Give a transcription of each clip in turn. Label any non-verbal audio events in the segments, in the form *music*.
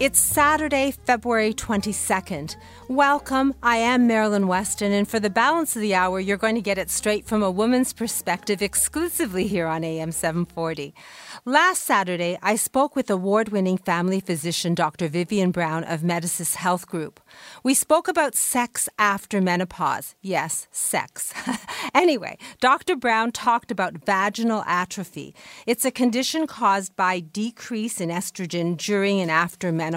It's Saturday, February 22nd. Welcome. I am Marilyn Weston, and for the balance of the hour, you're going to get it straight from a woman's perspective exclusively here on AM 740. Last Saturday, I spoke with award winning family physician Dr. Vivian Brown of Medisys Health Group. We spoke about sex after menopause. Yes, sex. *laughs* anyway, Dr. Brown talked about vaginal atrophy. It's a condition caused by decrease in estrogen during and after menopause.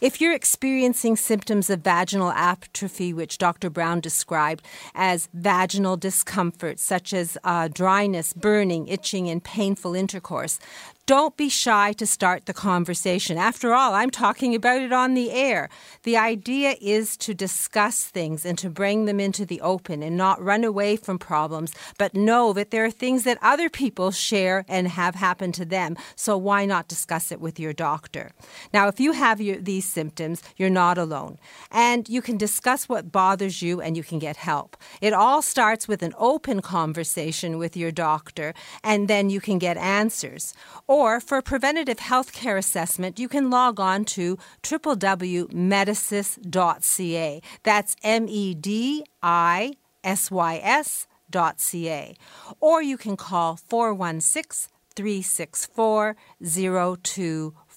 If you're experiencing symptoms of vaginal atrophy, which Dr. Brown described as vaginal discomfort, such as uh, dryness, burning, itching, and painful intercourse, don't be shy to start the conversation. After all, I'm talking about it on the air. The idea is to discuss things and to bring them into the open and not run away from problems, but know that there are things that other people share and have happened to them. So why not discuss it with your doctor? Now, if you have your, these symptoms, you're not alone. And you can discuss what bothers you and you can get help. It all starts with an open conversation with your doctor, and then you can get answers. Or for a preventative health care assessment, you can log on to www.medisys.ca. That's M E D I S Y S dot ca. Or you can call 416 364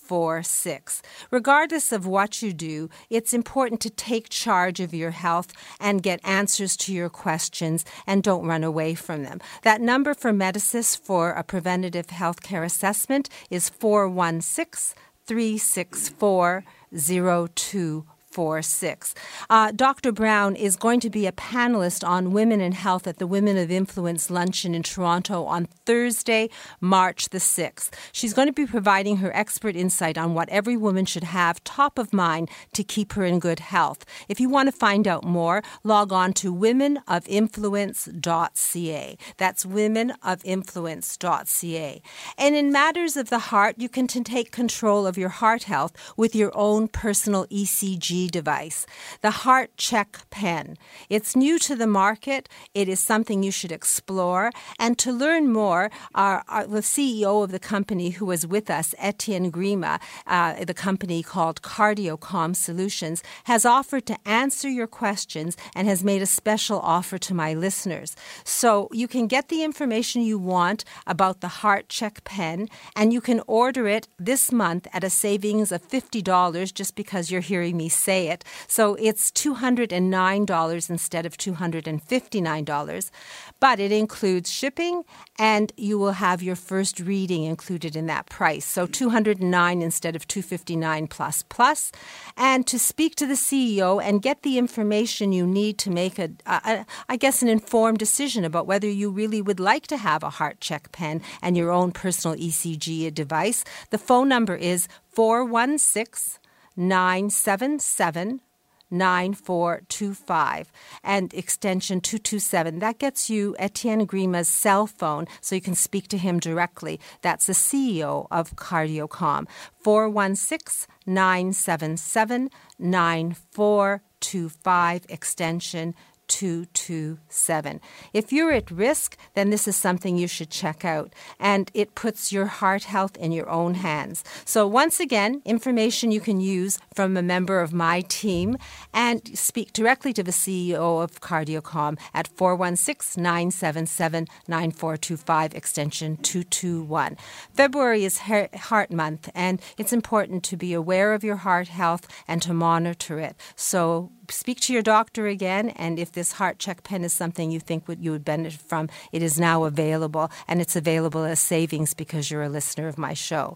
0246. Regardless of what you do, it's important to take charge of your health and get answers to your questions and don't run away from them. That number for Medisys for a preventative health care assessment is 416 364 0246 four six. Uh, Dr. Brown is going to be a panelist on women and health at the Women of Influence luncheon in Toronto on Thursday, March the sixth. She's going to be providing her expert insight on what every woman should have top of mind to keep her in good health. If you want to find out more, log on to womenofinfluence.ca. That's womenofinfluence.ca. And in matters of the heart, you can take control of your heart health with your own personal ECG device, the Heart Check Pen. It's new to the market. It is something you should explore. And to learn more, our, our the CEO of the company who was with us, Etienne Grima, uh, the company called CardioComm Solutions, has offered to answer your questions and has made a special offer to my listeners. So you can get the information you want about the Heart Check Pen, and you can order it this month at a savings of $50 just because you're hearing me say it. So it's $209 instead of $259. But it includes shipping and you will have your first reading included in that price. So 209 instead of 259 plus plus. And to speak to the CEO and get the information you need to make a, I guess an informed decision about whether you really would like to have a heart check pen and your own personal ECG device. The phone number is 416 977 9425 and extension 227. That gets you Etienne Grima's cell phone so you can speak to him directly. That's the CEO of CardioComm. 416 977 9425 extension 227. If you're at risk, then this is something you should check out, and it puts your heart health in your own hands. So, once again, information you can use from a member of my team and speak directly to the CEO of CardioComm at 416 977 9425, extension 221. February is Heart Month, and it's important to be aware of your heart health and to monitor it. So, speak to your doctor again, and if this heart check pen is something you think would, you would benefit from, it is now available, and it's available as savings because you're a listener of my show.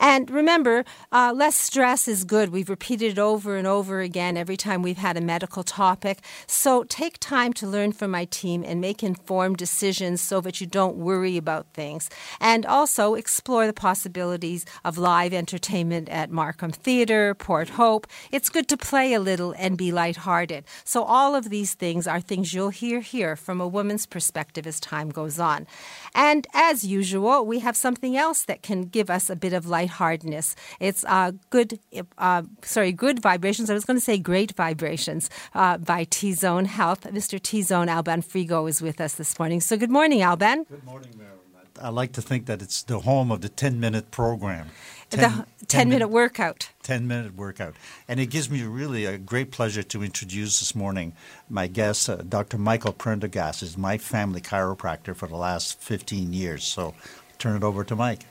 And remember, uh, less stress is good. We've repeated it over and over again every time we've had a medical topic. So take time to learn from my team and make informed decisions so that you don't worry about things. And also explore the possibilities of live entertainment at Markham Theatre, Port Hope. It's good to play a little and be lighthearted. So all of these things are things you'll hear here from a woman's perspective as time goes on. And as usual, we have something else that can give us a bit of lightheartedness. It's uh, good, uh, sorry, good vibrations. I was going to say great vibrations uh, by T Zone Health. Mr. T Zone Alban Frigo is with us this morning. So good morning, Alban. Good morning, Marilyn. I like to think that it's the home of the 10 minute program. 10, the 10, 10 minute workout. 10 minute workout. And it gives me really a great pleasure to introduce this morning my guest, uh, Dr. Michael Prendergast, is my family chiropractor for the last 15 years. So turn it over to Mike.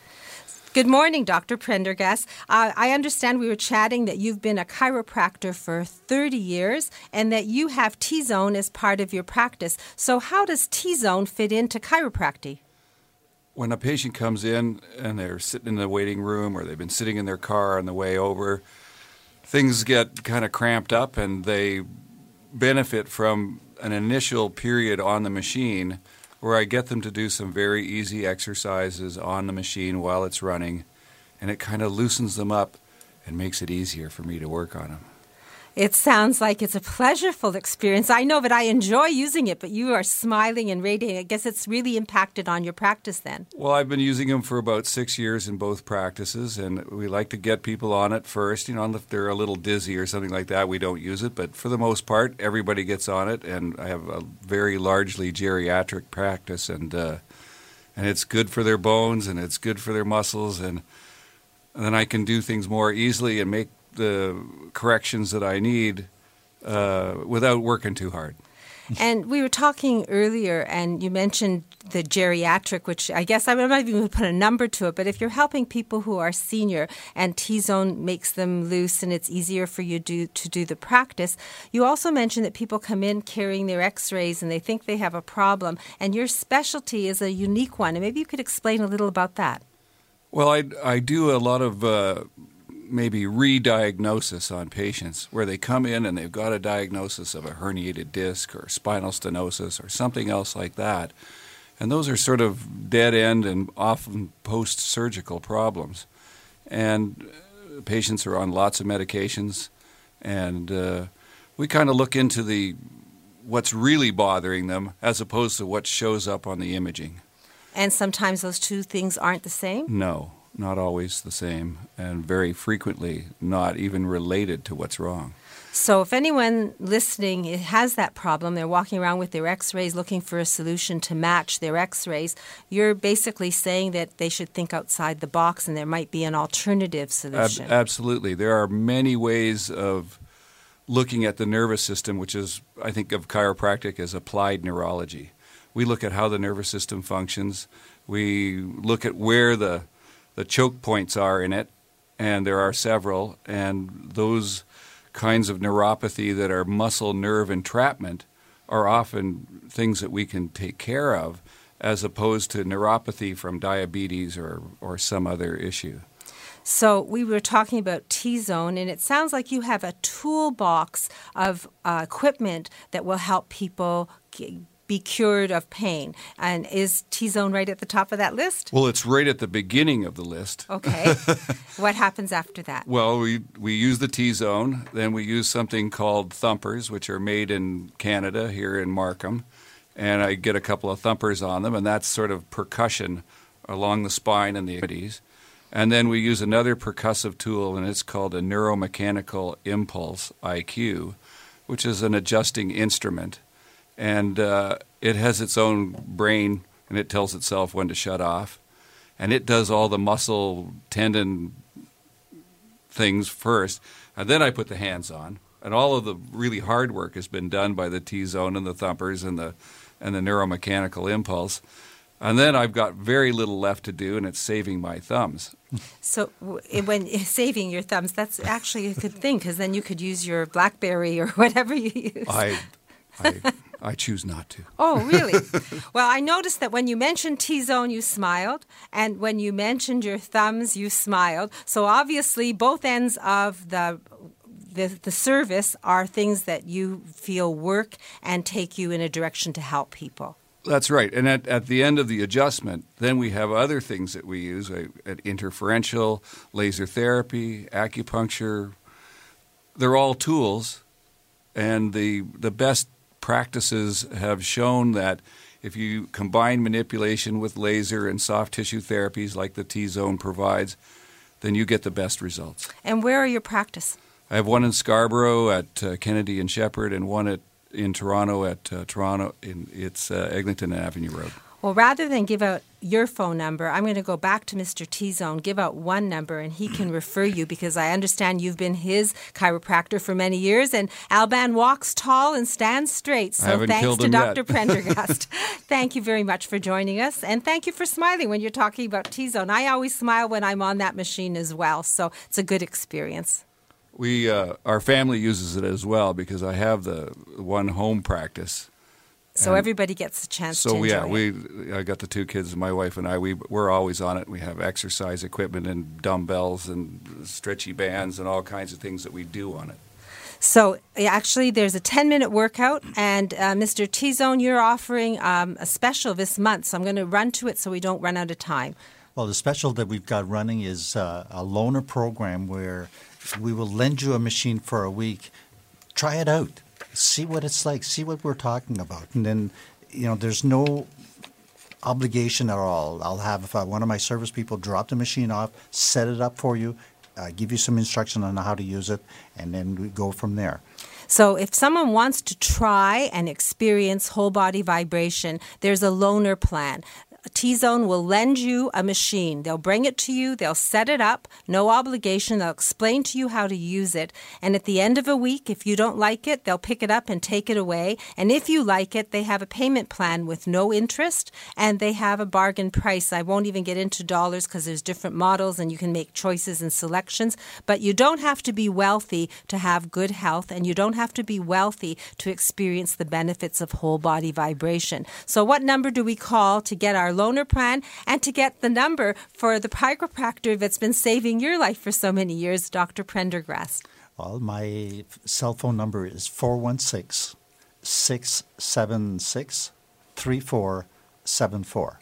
Good morning, Dr. Prendergast. Uh, I understand we were chatting that you've been a chiropractor for 30 years and that you have T Zone as part of your practice. So, how does T Zone fit into chiropractic? When a patient comes in and they're sitting in the waiting room or they've been sitting in their car on the way over, things get kind of cramped up and they benefit from an initial period on the machine where I get them to do some very easy exercises on the machine while it's running, and it kind of loosens them up and makes it easier for me to work on them. It sounds like it's a pleasurable experience. I know that I enjoy using it, but you are smiling and radiating. I guess it's really impacted on your practice then. Well, I've been using them for about six years in both practices, and we like to get people on it first. You know, if they're a little dizzy or something like that, we don't use it. But for the most part, everybody gets on it, and I have a very largely geriatric practice, and uh, and it's good for their bones and it's good for their muscles, and, and then I can do things more easily and make the corrections that I need uh, without working too hard. *laughs* And we were talking earlier, and you mentioned the geriatric, which I guess I'm not even put a number to it, but if you're helping people who are senior and T zone makes them loose and it's easier for you do, to do the practice, you also mentioned that people come in carrying their x rays and they think they have a problem, and your specialty is a unique one. And maybe you could explain a little about that. Well, I, I do a lot of uh, maybe re-diagnosis on patients where they come in and they've got a diagnosis of a herniated disc or spinal stenosis or something else like that. And those are sort of dead end and often post surgical problems. And uh, patients are on lots of medications. And uh, we kind of look into the what's really bothering them as opposed to what shows up on the imaging. And sometimes those two things aren't the same? No not always the same, and very frequently not even related to what's wrong. So, if anyone listening has that problem, they're walking around with their x rays looking for a solution to match their x rays, you're basically saying that they should think outside the box and there might be an alternative solution. Ab- absolutely. There are many ways of looking at the nervous system, which is, I think, of chiropractic as applied neurology. We look at how the nervous system functions, we look at where the the choke points are in it, and there are several, and those kinds of neuropathy that are muscle nerve entrapment are often things that we can take care of as opposed to neuropathy from diabetes or, or some other issue. So we were talking about T Zone, and it sounds like you have a toolbox of uh, equipment that will help people be cured of pain. And is T zone right at the top of that list? Well, it's right at the beginning of the list. Okay. *laughs* what happens after that? Well, we, we use the T zone. Then we use something called thumpers, which are made in Canada here in Markham. And I get a couple of thumpers on them, and that's sort of percussion along the spine and the extremities. And then we use another percussive tool, and it's called a neuromechanical impulse IQ, which is an adjusting instrument and uh, it has its own brain and it tells itself when to shut off and it does all the muscle tendon things first and then i put the hands on and all of the really hard work has been done by the t-zone and the thumpers and the and the neuromechanical impulse and then I've got very little left to do, and it's saving my thumbs. So, when *laughs* saving your thumbs, that's actually a good thing because then you could use your BlackBerry or *laughs* whatever you use. I, I I choose not to. Oh, really? *laughs* well, I noticed that when you mentioned T zone, you smiled, and when you mentioned your thumbs, you smiled. So obviously, both ends of the the, the service are things that you feel work and take you in a direction to help people. That's right. And at, at the end of the adjustment, then we have other things that we use uh, interferential, laser therapy, acupuncture. They're all tools. And the, the best practices have shown that if you combine manipulation with laser and soft tissue therapies like the T zone provides, then you get the best results. And where are your practice? I have one in Scarborough at uh, Kennedy and Sheppard, and one at in Toronto at uh, Toronto. In it's uh, Eglinton Avenue Road. Well, rather than give out your phone number, I'm going to go back to Mr. T Zone, give out one number, and he can refer you because I understand you've been his chiropractor for many years. And Alban walks tall and stands straight. So thanks to Dr. Prendergast. *laughs* thank you very much for joining us. And thank you for smiling when you're talking about T Zone. I always smile when I'm on that machine as well. So it's a good experience. We uh, our family uses it as well because I have the one home practice. So and everybody gets a chance. To So yeah, it. we I got the two kids, my wife and I. We we're always on it. We have exercise equipment and dumbbells and stretchy bands and all kinds of things that we do on it. So actually, there's a 10 minute workout, and uh, Mr. T Zone, you're offering um, a special this month. So I'm going to run to it so we don't run out of time. Well, the special that we've got running is uh, a loaner program where we will lend you a machine for a week. Try it out. See what it's like. See what we're talking about. And then, you know, there's no obligation at all. I'll have one of my service people drop the machine off, set it up for you, uh, give you some instruction on how to use it, and then we go from there. So, if someone wants to try and experience whole body vibration, there's a loaner plan. T Zone will lend you a machine. They'll bring it to you, they'll set it up, no obligation. They'll explain to you how to use it. And at the end of a week, if you don't like it, they'll pick it up and take it away. And if you like it, they have a payment plan with no interest and they have a bargain price. I won't even get into dollars because there's different models and you can make choices and selections. But you don't have to be wealthy to have good health and you don't have to be wealthy to experience the benefits of whole body vibration. So, what number do we call to get our loaner plan and to get the number for the chiropractor that's been saving your life for so many years, Dr. Prendergast? Well, my cell phone number is 416 676 3474.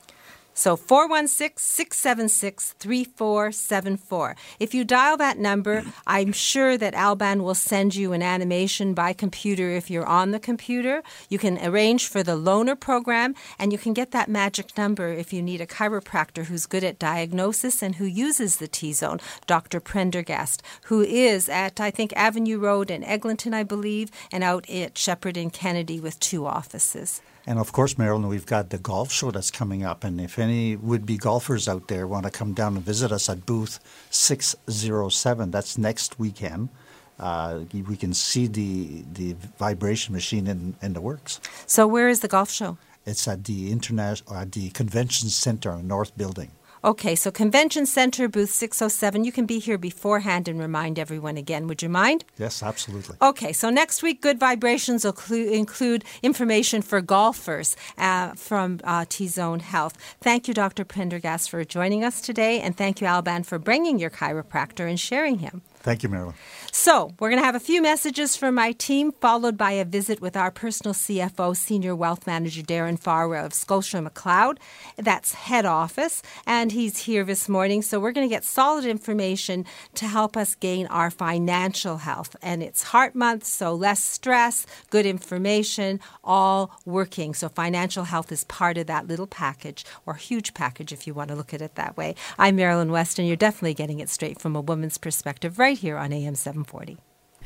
So 416 676 3474. If you dial that number, I'm sure that Alban will send you an animation by computer if you're on the computer. You can arrange for the loaner program, and you can get that magic number if you need a chiropractor who's good at diagnosis and who uses the T zone, Dr. Prendergast, who is at, I think, Avenue Road in Eglinton, I believe, and out at Sheppard and Kennedy with two offices. And of course, Marilyn, we've got the golf show that's coming up. And if any would be golfers out there want to come down and visit us at booth 607, that's next weekend. Uh, we can see the the vibration machine in, in the works. So, where is the golf show? It's at the international, at the convention center, North Building. Okay, so Convention Center, booth 607. You can be here beforehand and remind everyone again. Would you mind? Yes, absolutely. Okay, so next week, Good Vibrations will clu- include information for golfers uh, from uh, T Zone Health. Thank you, Dr. Prendergast, for joining us today, and thank you, Alban, for bringing your chiropractor and sharing him. Thank you, Marilyn. So, we're going to have a few messages from my team, followed by a visit with our personal CFO, Senior Wealth Manager Darren Farwell of Scotia McLeod. That's head office, and he's here this morning. So, we're going to get solid information to help us gain our financial health. And it's Heart Month, so less stress, good information, all working. So, financial health is part of that little package, or huge package if you want to look at it that way. I'm Marilyn Weston. You're definitely getting it straight from a woman's perspective right here on AM 740.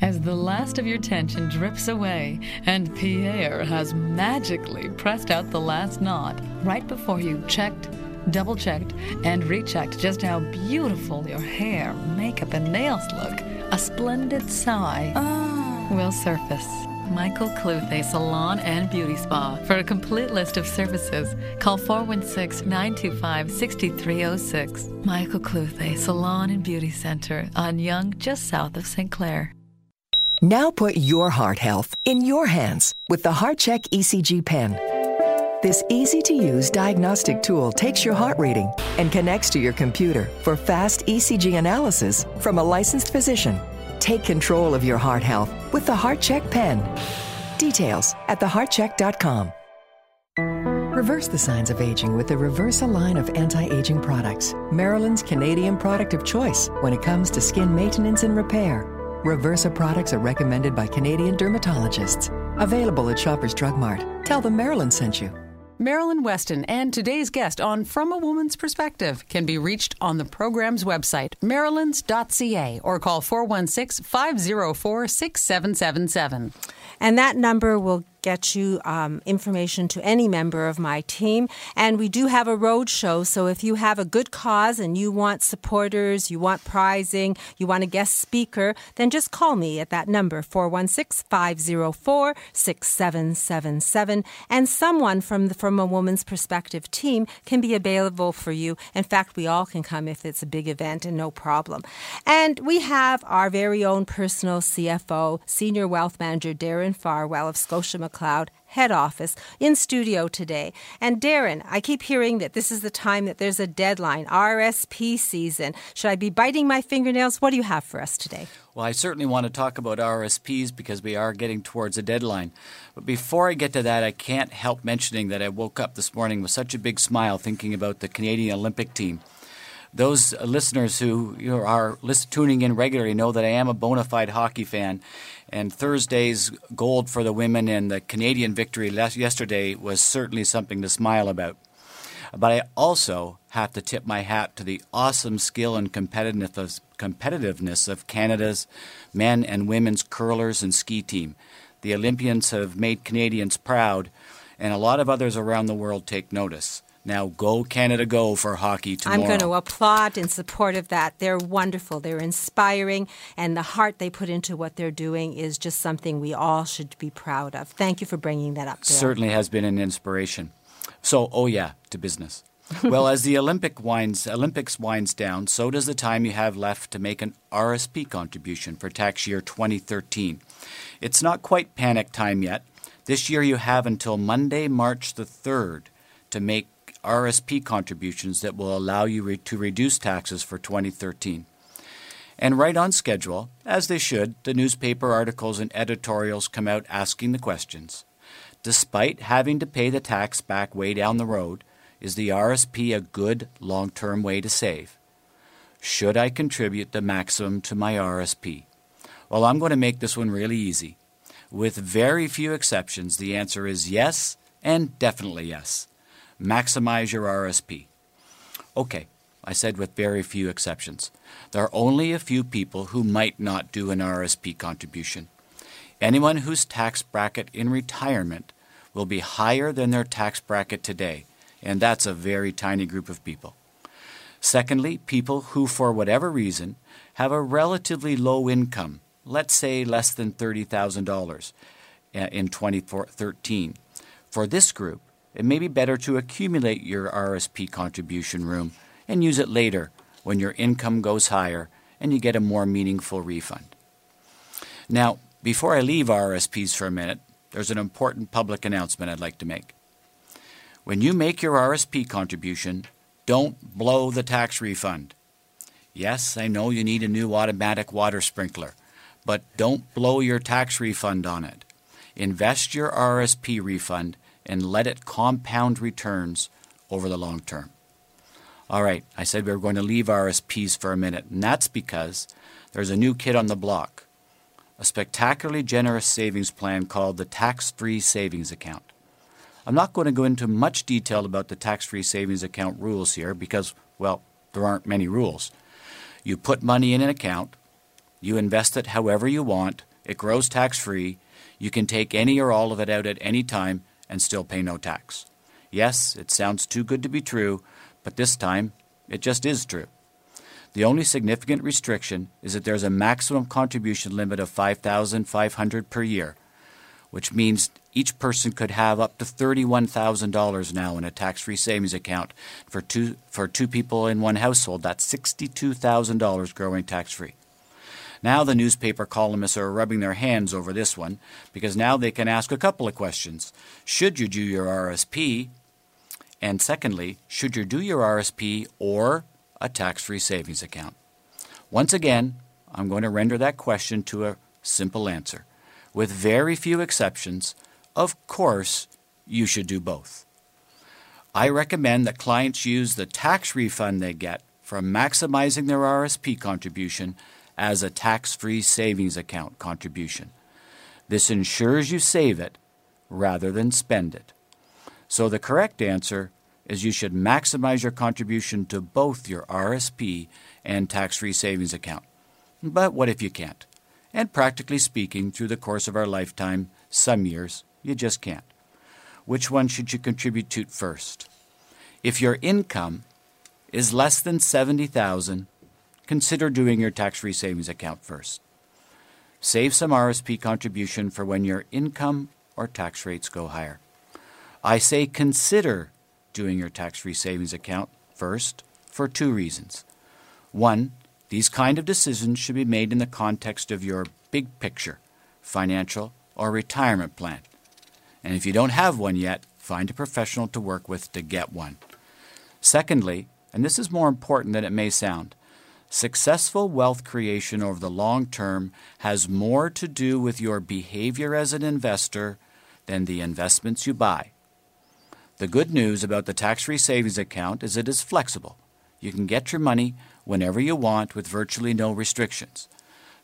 As the last of your tension drips away and Pierre has magically pressed out the last knot right before you checked, double checked, and rechecked just how beautiful your hair, makeup, and nails look, a splendid sigh oh. will surface. Michael Cluthe Salon and Beauty Spa. For a complete list of services, call 416 925 6306. Michael Cluthe Salon and Beauty Center on Yonge, just south of St. Clair. Now put your heart health in your hands with the HeartCheck ECG pen. This easy to use diagnostic tool takes your heart reading and connects to your computer for fast ECG analysis from a licensed physician. Take control of your heart health with the HeartCheck pen. Details at theheartcheck.com. Reverse the signs of aging with the Reversa line of anti aging products, Marilyn's Canadian product of choice when it comes to skin maintenance and repair. Reversa products are recommended by Canadian dermatologists. Available at Shoppers Drug Mart. Tell them Maryland sent you. Marilyn Weston and today's guest on From a Woman's Perspective can be reached on the program's website, marilyns.ca, or call 416 504 6777. And that number will get you um, information to any member of my team. And we do have a road show. So if you have a good cause and you want supporters, you want prizing, you want a guest speaker, then just call me at that number, 416 504 6777. And someone from the From a Woman's Perspective team can be available for you. In fact, we all can come if it's a big event and no problem. And we have our very own personal CFO, Senior Wealth Manager Darren Farwell of Scotia McLeod head office in studio today. And Darren, I keep hearing that this is the time that there's a deadline, RSP season. Should I be biting my fingernails? What do you have for us today? Well, I certainly want to talk about RSPs because we are getting towards a deadline. But before I get to that, I can't help mentioning that I woke up this morning with such a big smile thinking about the Canadian Olympic team those listeners who are tuning in regularly know that I am a bona fide hockey fan, and Thursday's gold for the women and the Canadian victory yesterday was certainly something to smile about. But I also have to tip my hat to the awesome skill and competitiveness of Canada's men and women's curlers and ski team. The Olympians have made Canadians proud, and a lot of others around the world take notice. Now go Canada go for hockey tomorrow. I'm going to applaud in support of that. They're wonderful. They're inspiring and the heart they put into what they're doing is just something we all should be proud of. Thank you for bringing that up. Bill. Certainly has been an inspiration. So, oh yeah, to business. *laughs* well, as the Olympic winds, Olympics winds down, so does the time you have left to make an RSP contribution for tax year 2013. It's not quite panic time yet. This year you have until Monday, March the 3rd to make RSP contributions that will allow you re- to reduce taxes for 2013. And right on schedule, as they should, the newspaper articles and editorials come out asking the questions. Despite having to pay the tax back way down the road, is the RSP a good long term way to save? Should I contribute the maximum to my RSP? Well, I'm going to make this one really easy. With very few exceptions, the answer is yes and definitely yes maximize your RSP. Okay, I said with very few exceptions. There are only a few people who might not do an RSP contribution. Anyone whose tax bracket in retirement will be higher than their tax bracket today, and that's a very tiny group of people. Secondly, people who, for whatever reason, have a relatively low income, let's say less than $30,000 uh, in 2013. For this group, it may be better to accumulate your RSP contribution room and use it later when your income goes higher and you get a more meaningful refund. Now, before I leave RSPs for a minute, there's an important public announcement I'd like to make. When you make your RSP contribution, don't blow the tax refund. Yes, I know you need a new automatic water sprinkler, but don't blow your tax refund on it. Invest your RSP refund and let it compound returns over the long term. All right, I said we were going to leave RSPs for a minute, and that's because there's a new kid on the block a spectacularly generous savings plan called the Tax Free Savings Account. I'm not going to go into much detail about the tax free savings account rules here because, well, there aren't many rules. You put money in an account, you invest it however you want, it grows tax free, you can take any or all of it out at any time, and still pay no tax. Yes, it sounds too good to be true, but this time it just is true. The only significant restriction is that there's a maximum contribution limit of 5500 per year, which means each person could have up to $31,000 now in a tax-free savings account for two for two people in one household. That's $62,000 growing tax-free. Now the newspaper columnists are rubbing their hands over this one because now they can ask a couple of questions. Should you do your RSP? And secondly, should you do your RSP or a tax free savings account? Once again, I'm going to render that question to a simple answer. With very few exceptions, of course, you should do both. I recommend that clients use the tax refund they get from maximizing their RSP contribution as a tax free savings account contribution. This ensures you save it rather than spend it. So the correct answer is you should maximize your contribution to both your RSP and tax free savings account. But what if you can't? And practically speaking, through the course of our lifetime, some years, you just can't. Which one should you contribute to first? If your income is less than 70,000, consider doing your tax-free savings account first. Save some RSP contribution for when your income or tax rates go higher. I say consider doing your tax-free savings account first for two reasons. One, these kind of decisions should be made in the context of your big picture, financial or retirement plan. And if you don't have one yet, find a professional to work with to get one. Secondly, and this is more important than it may sound, Successful wealth creation over the long term has more to do with your behavior as an investor than the investments you buy. The good news about the tax free savings account is it is flexible. You can get your money whenever you want with virtually no restrictions.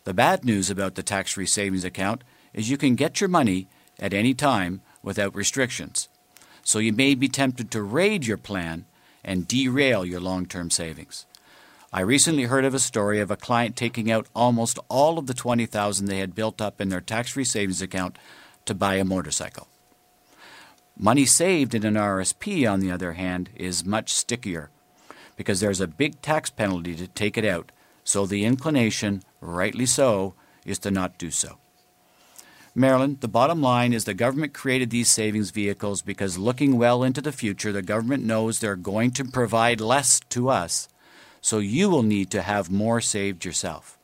The bad news about the tax free savings account is you can get your money at any time without restrictions. So you may be tempted to raid your plan and derail your long term savings. I recently heard of a story of a client taking out almost all of the 20,000 they had built up in their tax-free savings account to buy a motorcycle. Money saved in an RSP, on the other hand, is much stickier because there's a big tax penalty to take it out, so the inclination, rightly so, is to not do so. Marilyn, the bottom line is the government created these savings vehicles because looking well into the future, the government knows they're going to provide less to us so you will need to have more saved yourself.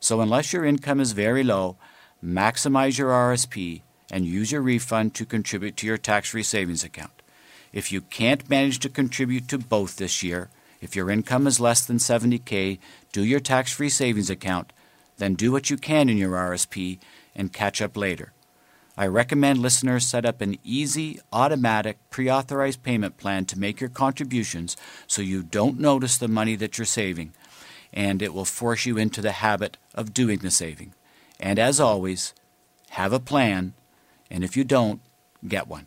So, unless your income is very low, maximize your RSP and use your refund to contribute to your tax free savings account. If you can't manage to contribute to both this year, if your income is less than 70K, do your tax free savings account, then do what you can in your RSP and catch up later. I recommend listeners set up an easy, automatic, pre authorized payment plan to make your contributions so you don't notice the money that you're saving, and it will force you into the habit of doing the saving. And as always, have a plan, and if you don't, get one.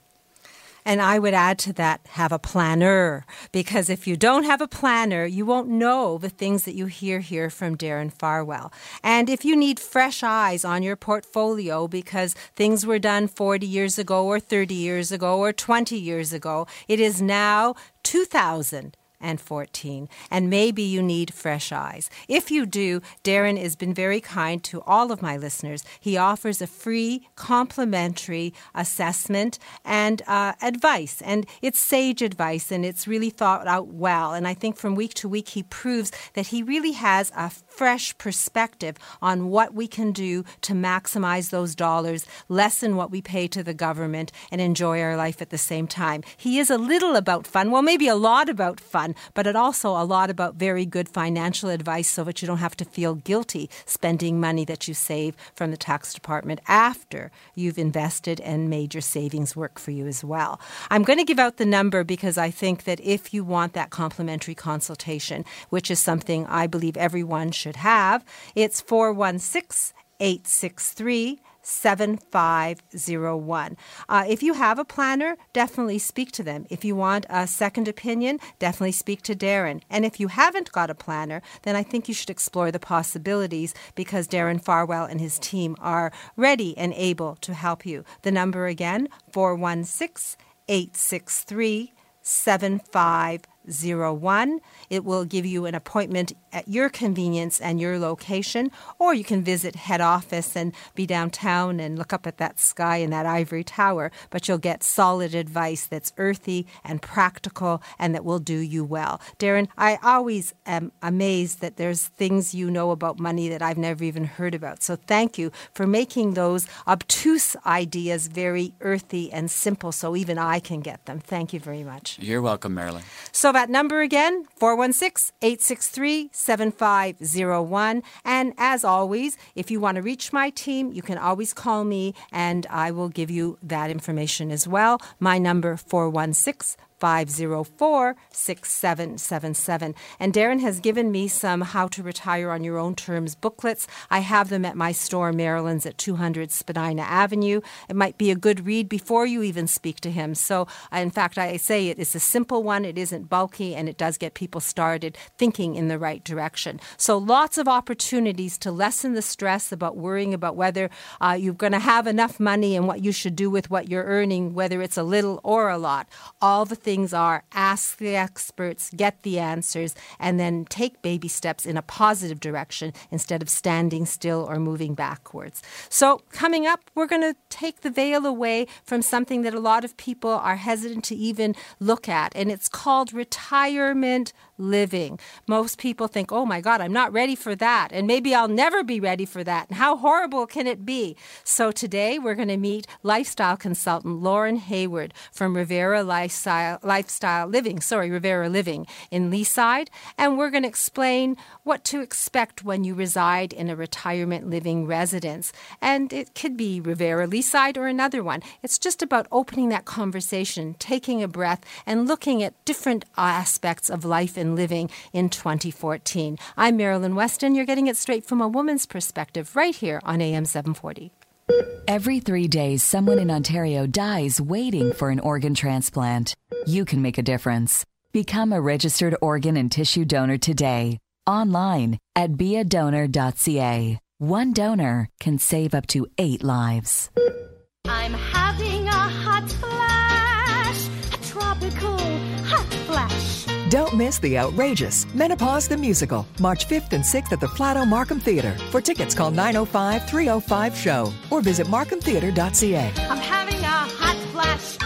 And I would add to that, have a planner. Because if you don't have a planner, you won't know the things that you hear here from Darren Farwell. And if you need fresh eyes on your portfolio because things were done 40 years ago or 30 years ago or 20 years ago, it is now 2000 and 14. And maybe you need fresh eyes. If you do, Darren has been very kind to all of my listeners. He offers a free complimentary assessment and uh, advice. And it's sage advice and it's really thought out well. And I think from week to week, he proves that he really has a fresh perspective on what we can do to maximize those dollars, lessen what we pay to the government, and enjoy our life at the same time. He is a little about fun, well, maybe a lot about fun, but it also a lot about very good financial advice so that you don't have to feel guilty spending money that you save from the tax department after you've invested and made your savings work for you as well. I'm going to give out the number because I think that if you want that complimentary consultation, which is something I believe everyone should have. It's 416 863 7501. Uh, if you have a planner, definitely speak to them. If you want a second opinion, definitely speak to Darren. And if you haven't got a planner, then I think you should explore the possibilities because Darren Farwell and his team are ready and able to help you. The number again, 416 863 7501. 6501. It will give you an appointment at your convenience and your location, or you can visit head office and be downtown and look up at that sky and that ivory tower. But you'll get solid advice that's earthy and practical and that will do you well. Darren, I always am amazed that there's things you know about money that I've never even heard about. So thank you for making those obtuse ideas very earthy and simple so even I can get them. Thank you very much. You're welcome, Marilyn. So that number again, 416 863 7501. And as always, if you want to reach my team, you can always call me and I will give you that information as well. My number 416 504 6777. And Darren has given me some How to Retire on Your Own Terms booklets. I have them at my store, Marilyn's at 200 Spadina Avenue. It might be a good read before you even speak to him. So, in fact, I say it is a simple one, it isn't bulky, and it does get people started thinking in the right direction. So, lots of opportunities to lessen the stress about worrying about whether uh, you're going to have enough money and what you should do with what you're earning, whether it's a little or a lot. All the things are ask the experts, get the answers, and then take baby steps in a positive direction instead of standing still or moving backwards. So, coming up, we're going to take the veil away from something that a lot of people are hesitant to even look at, and it's called retirement living. Most people think, oh my God, I'm not ready for that. And maybe I'll never be ready for that. And how horrible can it be? So today we're going to meet lifestyle consultant Lauren Hayward from Revera Lifestyle, Lifestyle Living, sorry, Revera Living in Leaside. And we're going to explain what to expect when you reside in a retirement living residence. And it could be Revera Leaside or another one. It's just about opening that conversation, taking a breath, and looking at different aspects of life and living in 2014. I'm Marilyn Weston. You're getting it straight from a woman's perspective right here on AM 740. Every three days, someone in Ontario dies waiting for an organ transplant. You can make a difference. Become a registered organ and tissue donor today. Online at beadonor.ca. One donor can save up to eight lives. I'm having a hot flash, a tropical. Don't miss the outrageous Menopause the Musical, March 5th and 6th at the Flato Markham Theatre. For tickets, call 905 305 SHOW or visit markhamtheater.ca. I'm having a hot flash.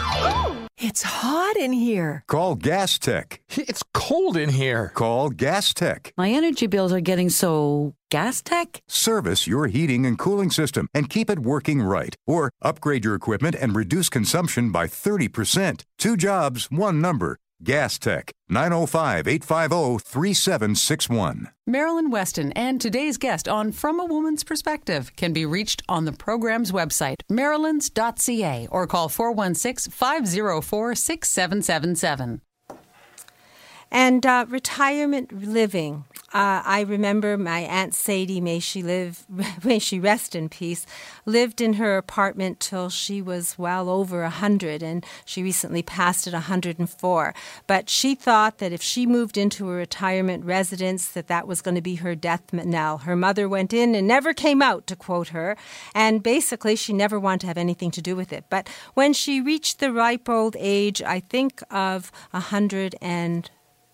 Ooh. It's hot in here. Call Gas Tech. *laughs* It's cold in here. Call Gas Tech. My energy bills are getting so. Gas Tech? Service your heating and cooling system and keep it working right. Or upgrade your equipment and reduce consumption by 30%. Two jobs, one number. Gas Tech, 905 850 3761. Marilyn Weston and today's guest on From a Woman's Perspective can be reached on the program's website, marilyns.ca, or call 416 504 6777. And uh, retirement living. Uh, I remember my aunt Sadie, may she live, *laughs* may she rest in peace, lived in her apartment till she was well over a hundred, and she recently passed at 104. But she thought that if she moved into a retirement residence, that that was going to be her death knell. Her mother went in and never came out, to quote her, and basically she never wanted to have anything to do with it. But when she reached the ripe old age, I think of a hundred and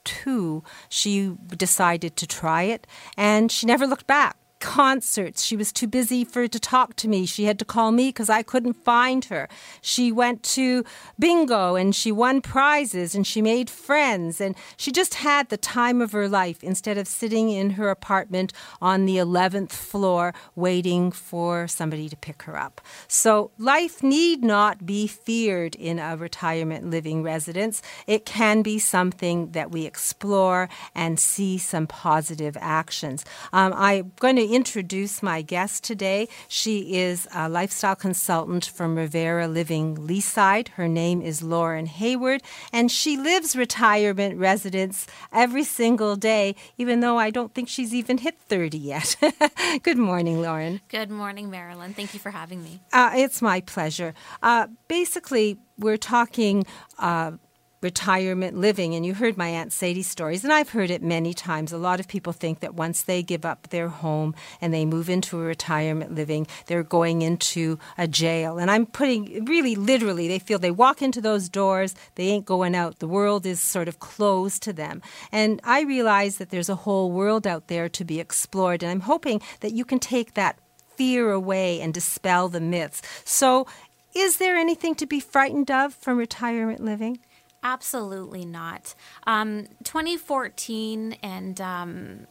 two, she decided to try it, and she never looked back concerts. She was too busy for to talk to me. She had to call me because I couldn't find her. She went to bingo and she won prizes and she made friends and she just had the time of her life instead of sitting in her apartment on the 11th floor waiting for somebody to pick her up. So life need not be feared in a retirement living residence. It can be something that we explore and see some positive actions. Um, I'm going to introduce my guest today. She is a lifestyle consultant from Revera Living Leaside. Her name is Lauren Hayward, and she lives retirement residence every single day, even though I don't think she's even hit 30 yet. *laughs* Good morning, Lauren. Good morning, Marilyn. Thank you for having me. Uh, it's my pleasure. Uh, basically, we're talking. Uh, retirement living. And you heard my Aunt Sadie's stories, and I've heard it many times. A lot of people think that once they give up their home and they move into a retirement living, they're going into a jail. And I'm putting really literally, they feel they walk into those doors, they ain't going out. The world is sort of closed to them. And I realize that there's a whole world out there to be explored. And I'm hoping that you can take that fear away and dispel the myths. So, is there anything to be frightened of from retirement living? Absolutely not. Um, 2014 and um,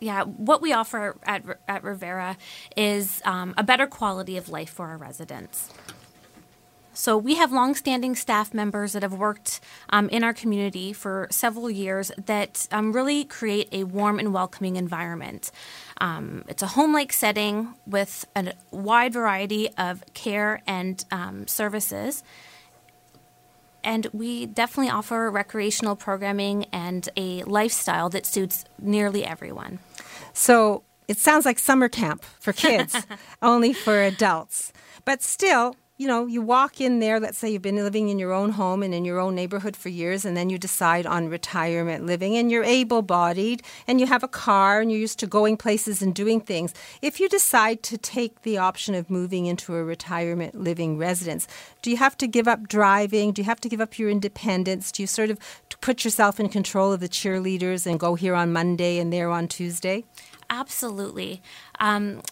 yeah, what we offer at, at Revera is um, a better quality of life for our residents. So we have longstanding staff members that have worked um, in our community for several years that um, really create a warm and welcoming environment. Um, it's a home-like setting with a wide variety of care and um, services and we definitely offer recreational programming and a lifestyle that suits nearly everyone. So it sounds like summer camp for kids, *laughs* only for adults. But still, you know, you walk in there, let's say you've been living in your own home and in your own neighborhood for years, and then you decide on retirement living, and you're able bodied, and you have a car, and you're used to going places and doing things. If you decide to take the option of moving into a retirement living residence, do you have to give up driving? Do you have to give up your independence? Do you sort of put yourself in control of the cheerleaders and go here on Monday and there on Tuesday? Absolutely. Um,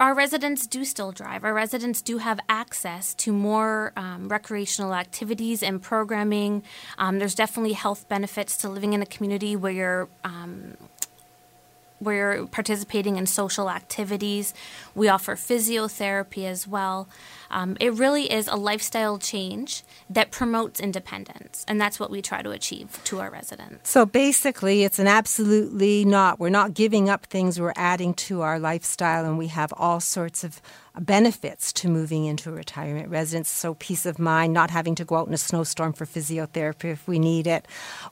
our residents do still drive. Our residents do have access to more um, recreational activities and programming. Um, there's definitely health benefits to living in a community where you're um, you're participating in social activities. We offer physiotherapy as well. Um, it really is a lifestyle change that promotes independence, and that's what we try to achieve to our residents. So basically, it's an absolutely not. We're not giving up things, we're adding to our lifestyle, and we have all sorts of benefits to moving into a retirement residence. So, peace of mind, not having to go out in a snowstorm for physiotherapy if we need it.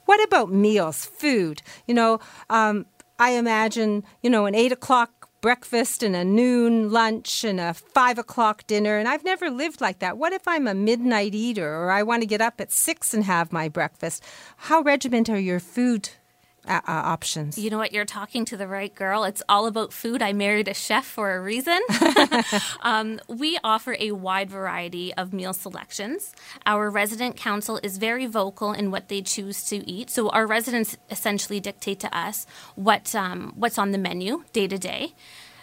What about meals, food? You know, um, I imagine, you know, an eight o'clock breakfast and a noon lunch and a five o'clock dinner. And I've never lived like that. What if I'm a midnight eater or I want to get up at six and have my breakfast? How regiment are your food uh, uh, options. You know what? You're talking to the right girl. It's all about food. I married a chef for a reason. *laughs* um, we offer a wide variety of meal selections. Our resident council is very vocal in what they choose to eat. So our residents essentially dictate to us what um, what's on the menu day to day.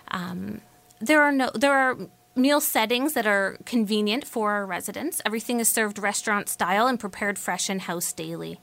Um, there are no there are meal settings that are convenient for our residents. Everything is served restaurant style and prepared fresh in house daily.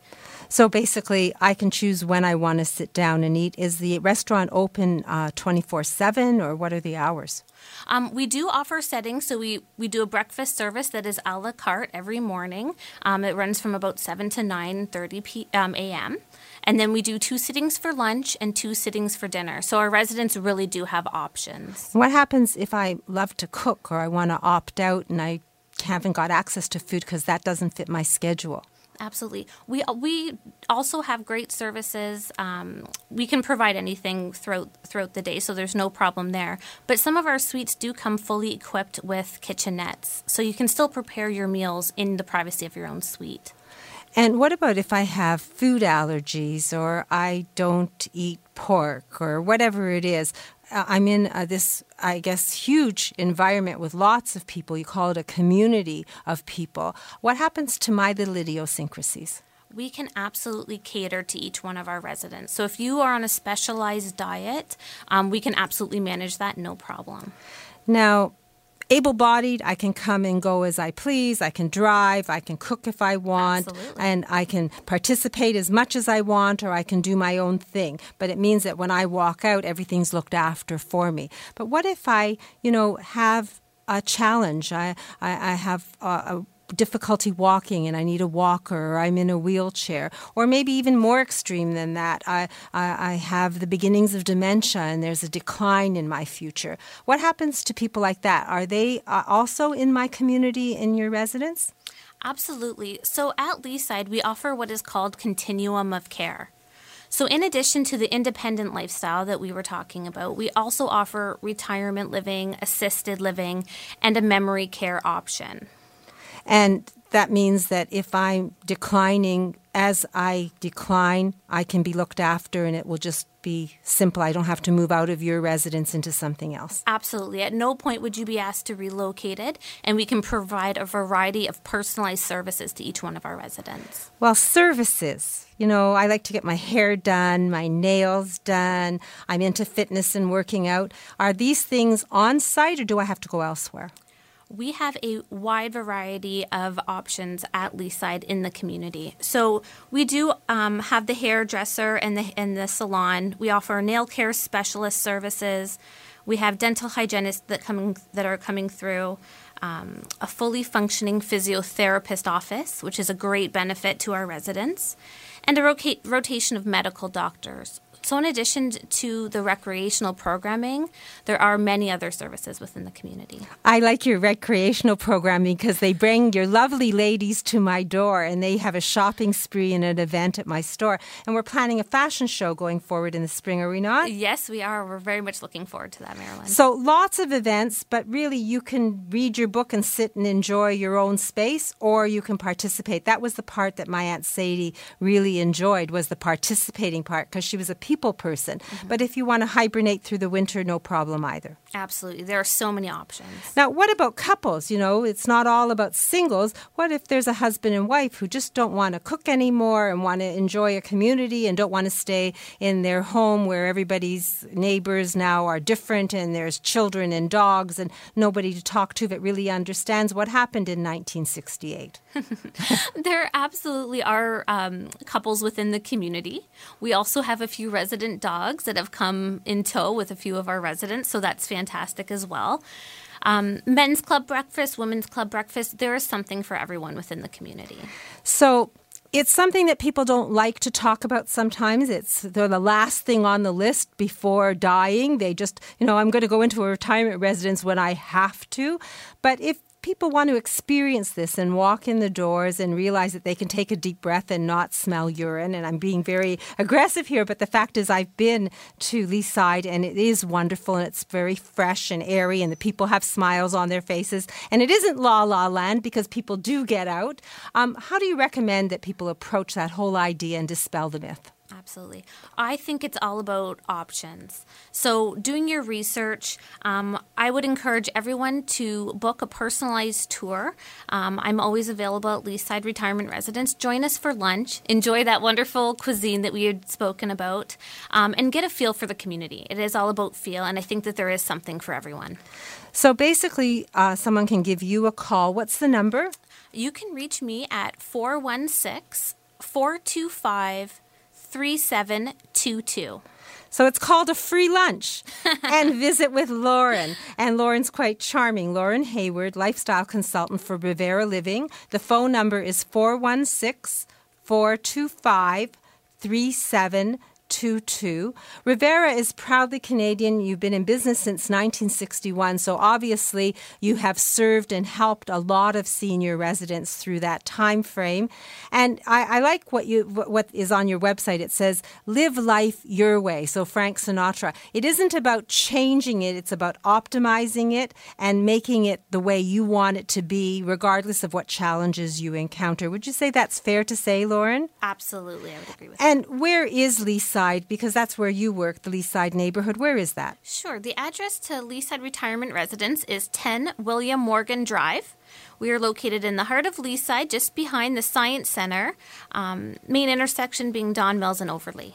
So basically, I can choose when I want to sit down and eat. Is the restaurant open uh, 24 7 or what are the hours? Um, we do offer settings, so we, we do a breakfast service that is a la carte every morning. Um, it runs from about 7 to 9.30 p- um, a.m. And then we do two sittings for lunch and two sittings for dinner. So our residents really do have options. What happens if I love to cook or I want to opt out and I haven't got access to food because that doesn't fit my schedule? Absolutely. We we also have great services. Um, we can provide anything throughout throughout the day, so there's no problem there. But some of our suites do come fully equipped with kitchenettes, so you can still prepare your meals in the privacy of your own suite. And what about if I have food allergies or I don't eat pork or whatever it is? Uh, I'm in uh, this, I guess, huge environment with lots of people. You call it a community of people. What happens to my little idiosyncrasies? we can absolutely cater to each one of our residents. So if you are on a specialized diet, um, we can absolutely manage that no problem. Now, able bodied, I can come and go as I please. I can drive, I can cook if I want, Absolutely. and I can participate as much as I want, or I can do my own thing. But it means that when I walk out, everything's looked after for me. But what if I, you know, have a challenge? I, I, I have a, a difficulty walking and I need a walker or I'm in a wheelchair. Or maybe even more extreme than that, I, I, I, have the beginnings of dementia and there's a decline in my future. What happens to people like that? Are they uh, also in my community in your residence? Absolutely. So at Leaside, we offer what is called continuum of care. So, in addition to the independent lifestyle that we were talking about, we also offer retirement living, assisted living, and a memory care option. And that means that if I'm declining, as I decline, I can be looked after and it will just be simple. I don't have to move out of your residence into something else. Absolutely. At no point would you be asked to relocate it, and we can provide a variety of personalized services to each one of our residents. Well, services. You know, I like to get my hair done, my nails done. I'm into fitness and working out. Are these things on site or do I have to go elsewhere? We have a wide variety of options at Leaside in the community. So we do um, have the hairdresser and the and the salon. We offer nail care specialist services. We have dental hygienists that coming that are coming through. Um, a fully functioning physiotherapist office, which is a great benefit to our residents, and a roca- rotation of medical doctors. So, in addition to the recreational programming, there are many other services within the community. I like your recreational programming because they bring your lovely ladies to my door and they have a shopping spree and an event at my store. And we're planning a fashion show going forward in the spring, are we not? Yes, we are. We're very much looking forward to that, Marilyn. So, lots of events, but really you can read your book and sit and enjoy your own space or you can participate. That was the part that my Aunt Sadie really enjoyed was the participating part because she was a people people person. Mm-hmm. But if you want to hibernate through the winter, no problem either. Absolutely. There are so many options. Now, what about couples? You know, it's not all about singles. What if there's a husband and wife who just don't want to cook anymore and want to enjoy a community and don't want to stay in their home where everybody's neighbors now are different and there's children and dogs and nobody to talk to that really understands what happened in 1968? *laughs* there absolutely are um, couples within the community. We also have a few resident dogs that have come in tow with a few of our residents, so that's fantastic as well. Um, men's club breakfast, women's club breakfast, there is something for everyone within the community. So, it's something that people don't like to talk about sometimes. It's they're the last thing on the list before dying. They just, you know, I'm going to go into a retirement residence when I have to. But if people want to experience this and walk in the doors and realize that they can take a deep breath and not smell urine. And I'm being very aggressive here, but the fact is, I've been to Leaside and it is wonderful and it's very fresh and airy, and the people have smiles on their faces. And it isn't la la land because people do get out. Um, how do you recommend that people approach that whole idea and dispel the myth? Absolutely. I think it's all about options. So, doing your research, um, I would encourage everyone to book a personalized tour. Um, I'm always available at Leaside Retirement Residence. Join us for lunch. Enjoy that wonderful cuisine that we had spoken about um, and get a feel for the community. It is all about feel, and I think that there is something for everyone. So, basically, uh, someone can give you a call. What's the number? You can reach me at 416 425 3722. So it's called a free lunch *laughs* and visit with Lauren. And Lauren's quite charming. Lauren Hayward, lifestyle consultant for Revera Living. The phone number is 416 425 22. Revera is proudly Canadian. You've been in business since 1961, so obviously you have served and helped a lot of senior residents through that time frame. And I, I like what you what is on your website. It says "Live life your way." So Frank Sinatra. It isn't about changing it; it's about optimizing it and making it the way you want it to be, regardless of what challenges you encounter. Would you say that's fair to say, Lauren? Absolutely, I would agree with. And that. where is Leaside? Because that's where you work, the Leaside neighborhood. Where is that? Sure. The address to Leaside Retirement Residence is 10 William Morgan Drive. We are located in the heart of Leaside, just behind the Science Center, um, main intersection being Don Mills and Overlea.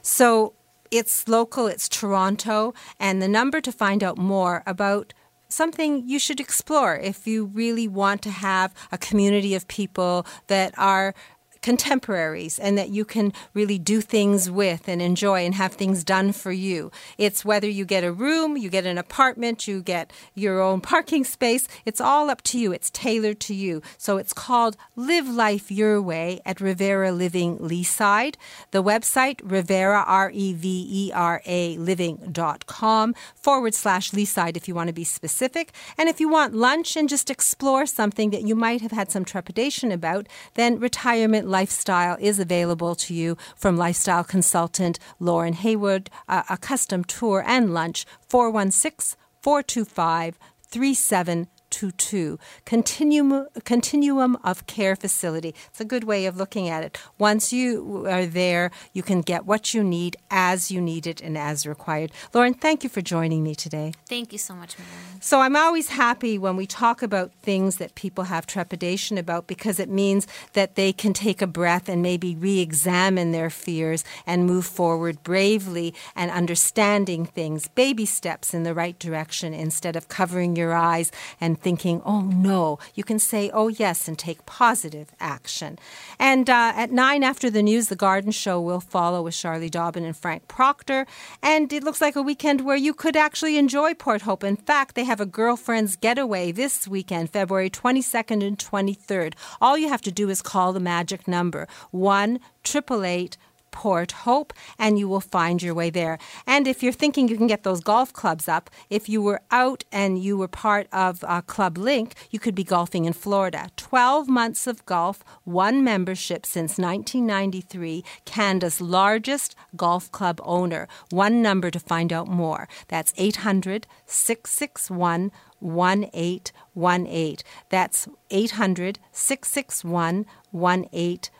So it's local, it's Toronto, and the number to find out more about something you should explore if you really want to have a community of people that are contemporaries and that you can really do things with and enjoy and have things done for you. It's whether you get a room, you get an apartment, you get your own parking space, it's all up to you. It's tailored to you. So it's called Live Life Your Way at Revera Living Leaside. The website, Revera, R E V E R A, living.com forward slash Leaside if you want to be specific. And if you want lunch and just explore something that you might have had some trepidation about, then retirement lifestyle is available to you from lifestyle consultant Lauren Haywood, uh, a custom tour and lunch, 416 425 3722. 822. Continuum, continuum of care facility. It's a good way of looking at it. Once you are there, you can get what you need as you need it and as required. Lauren, thank you for joining me today. Thank you so much, Marianne. So I'm always happy when we talk about things that people have trepidation about because it means that they can take a breath and maybe re examine their fears and move forward bravely and understanding things, baby steps in the right direction instead of covering your eyes and thinking, oh no. You can say, oh yes, and take positive action. And uh, at nine after the news, the garden show will follow with Charlie Dobbin and Frank Proctor. And it looks like a weekend where you could actually enjoy Port Hope. In fact, they have a girlfriend's getaway this weekend, February 22nd and 23rd. All you have to do is call the magic number 1 888 Port Hope, and you will find your way there. And if you're thinking you can get those golf clubs up, if you were out and you were part of uh, ClubLink, you could be golfing in Florida. 12 months of golf, one membership since 1993, Canada's largest golf club owner. One number to find out more. That's 800 661 1818. That's 800 661 1818.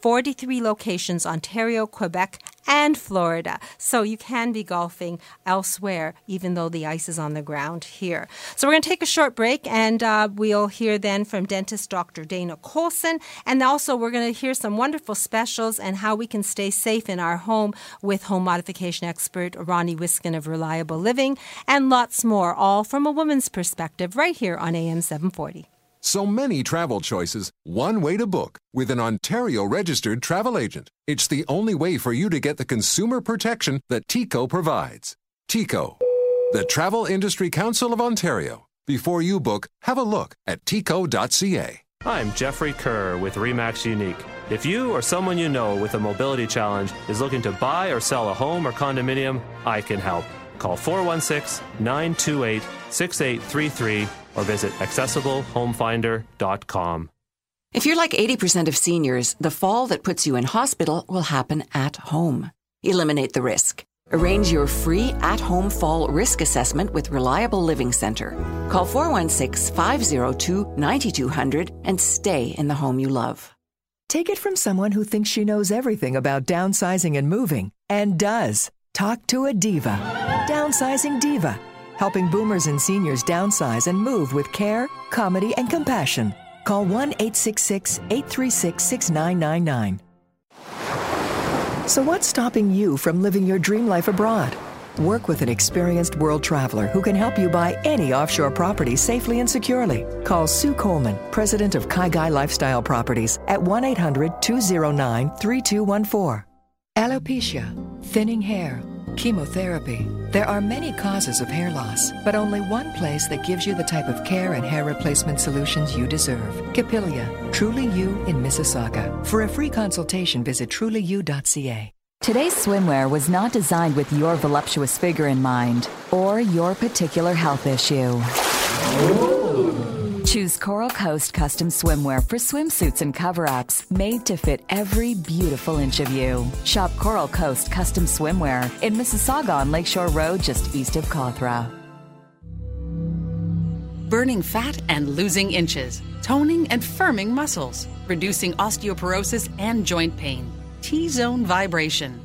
43 locations, Ontario, Quebec, and Florida. So you can be golfing elsewhere, even though the ice is on the ground here. So we're going to take a short break, and uh, we'll hear then from dentist Dr. Dana Colson. And also, we're going to hear some wonderful specials and how we can stay safe in our home with home modification expert Ronnie Wiskin of Reliable Living, and lots more, all from a woman's perspective, right here on AM 740. So many travel choices, one way to book with an Ontario registered travel agent. It's the only way for you to get the consumer protection that TICO provides. TICO, the Travel Industry Council of Ontario. Before you book, have a look at TICO.ca. I'm Jeffrey Kerr with REMAX Unique. If you or someone you know with a mobility challenge is looking to buy or sell a home or condominium, I can help. Call 416 928 6833 or visit accessiblehomefinder.com. If you're like 80% of seniors, the fall that puts you in hospital will happen at home. Eliminate the risk. Arrange your free at home fall risk assessment with Reliable Living Center. Call 416 502 9200 and stay in the home you love. Take it from someone who thinks she knows everything about downsizing and moving and does. Talk to a diva. Downsizing Diva helping boomers and seniors downsize and move with care, comedy, and compassion. Call 1 866 836 6999. So, what's stopping you from living your dream life abroad? Work with an experienced world traveler who can help you buy any offshore property safely and securely. Call Sue Coleman, president of Kai Lifestyle Properties, at 1 800 209 3214. Alopecia, thinning hair Chemotherapy. There are many causes of hair loss, but only one place that gives you the type of care and hair replacement solutions you deserve. Capilia, Truly You in Mississauga. For a free consultation, visit trulyu.ca. Today's swimwear was not designed with your voluptuous figure in mind or your particular health issue. Choose Coral Coast custom swimwear for swimsuits and cover ups made to fit every beautiful inch of you. Shop Coral Coast custom swimwear in Mississauga on Lakeshore Road, just east of Cawthra. Burning fat and losing inches, toning and firming muscles, reducing osteoporosis and joint pain. T Zone Vibration.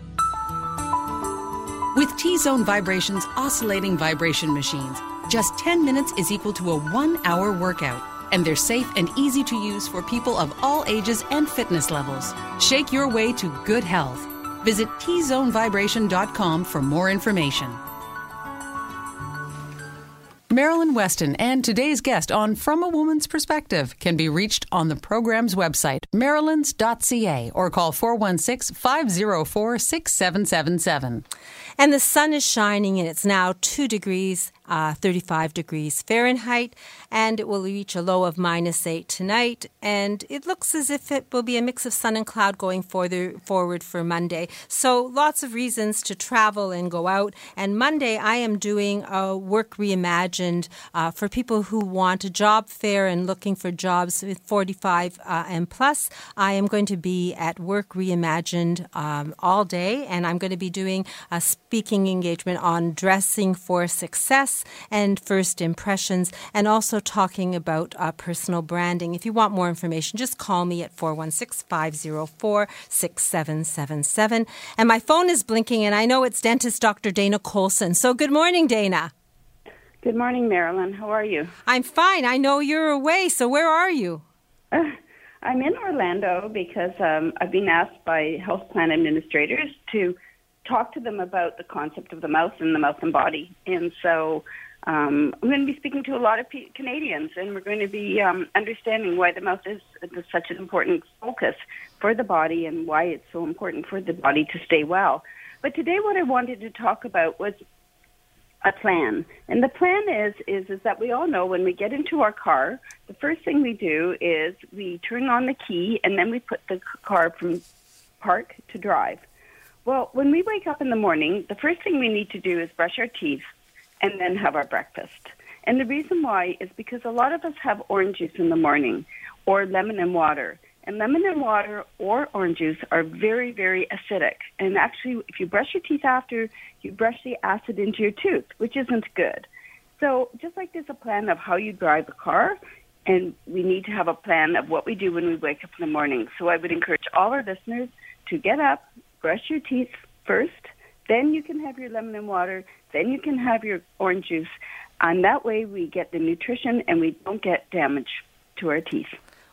With T Zone Vibration's oscillating vibration machines, just 10 minutes is equal to a one hour workout, and they're safe and easy to use for people of all ages and fitness levels. Shake your way to good health. Visit tzonevibration.com for more information. Marilyn Weston and today's guest on From a Woman's Perspective can be reached on the program's website, marilyns.ca, or call 416 504 6777. And the sun is shining, and it's now 2 degrees uh, 35 degrees Fahrenheit, and it will reach a low of minus 8 tonight. And it looks as if it will be a mix of sun and cloud going further forward for Monday. So lots of reasons to travel and go out. And Monday, I am doing a work reimagined uh, for people who want a job fair and looking for jobs with 45 uh, and plus. I am going to be at Work Reimagined um, all day, and I'm going to be doing a speaking engagement on dressing for success and first impressions, and also talking about uh, personal branding. If you want more information, just call me at 416 504 6777. And my phone is blinking, and I know it's dentist Dr. Dana Colson. So good morning, Dana. Good morning, Marilyn. How are you? I'm fine. I know you're away, so where are you? Uh, *laughs* I'm in Orlando because um, I've been asked by health plan administrators to talk to them about the concept of the mouth and the mouth and body. And so um, I'm going to be speaking to a lot of P- Canadians, and we're going to be um, understanding why the mouth is such an important focus for the body and why it's so important for the body to stay well. But today, what I wanted to talk about was a plan. And the plan is is is that we all know when we get into our car, the first thing we do is we turn on the key and then we put the car from park to drive. Well, when we wake up in the morning, the first thing we need to do is brush our teeth and then have our breakfast. And the reason why is because a lot of us have orange juice in the morning or lemon and water. And lemon and water or orange juice are very, very acidic. And actually, if you brush your teeth after, you brush the acid into your tooth, which isn't good. So just like there's a plan of how you drive a car, and we need to have a plan of what we do when we wake up in the morning. So I would encourage all our listeners to get up, brush your teeth first, then you can have your lemon and water, then you can have your orange juice. And that way we get the nutrition and we don't get damage to our teeth.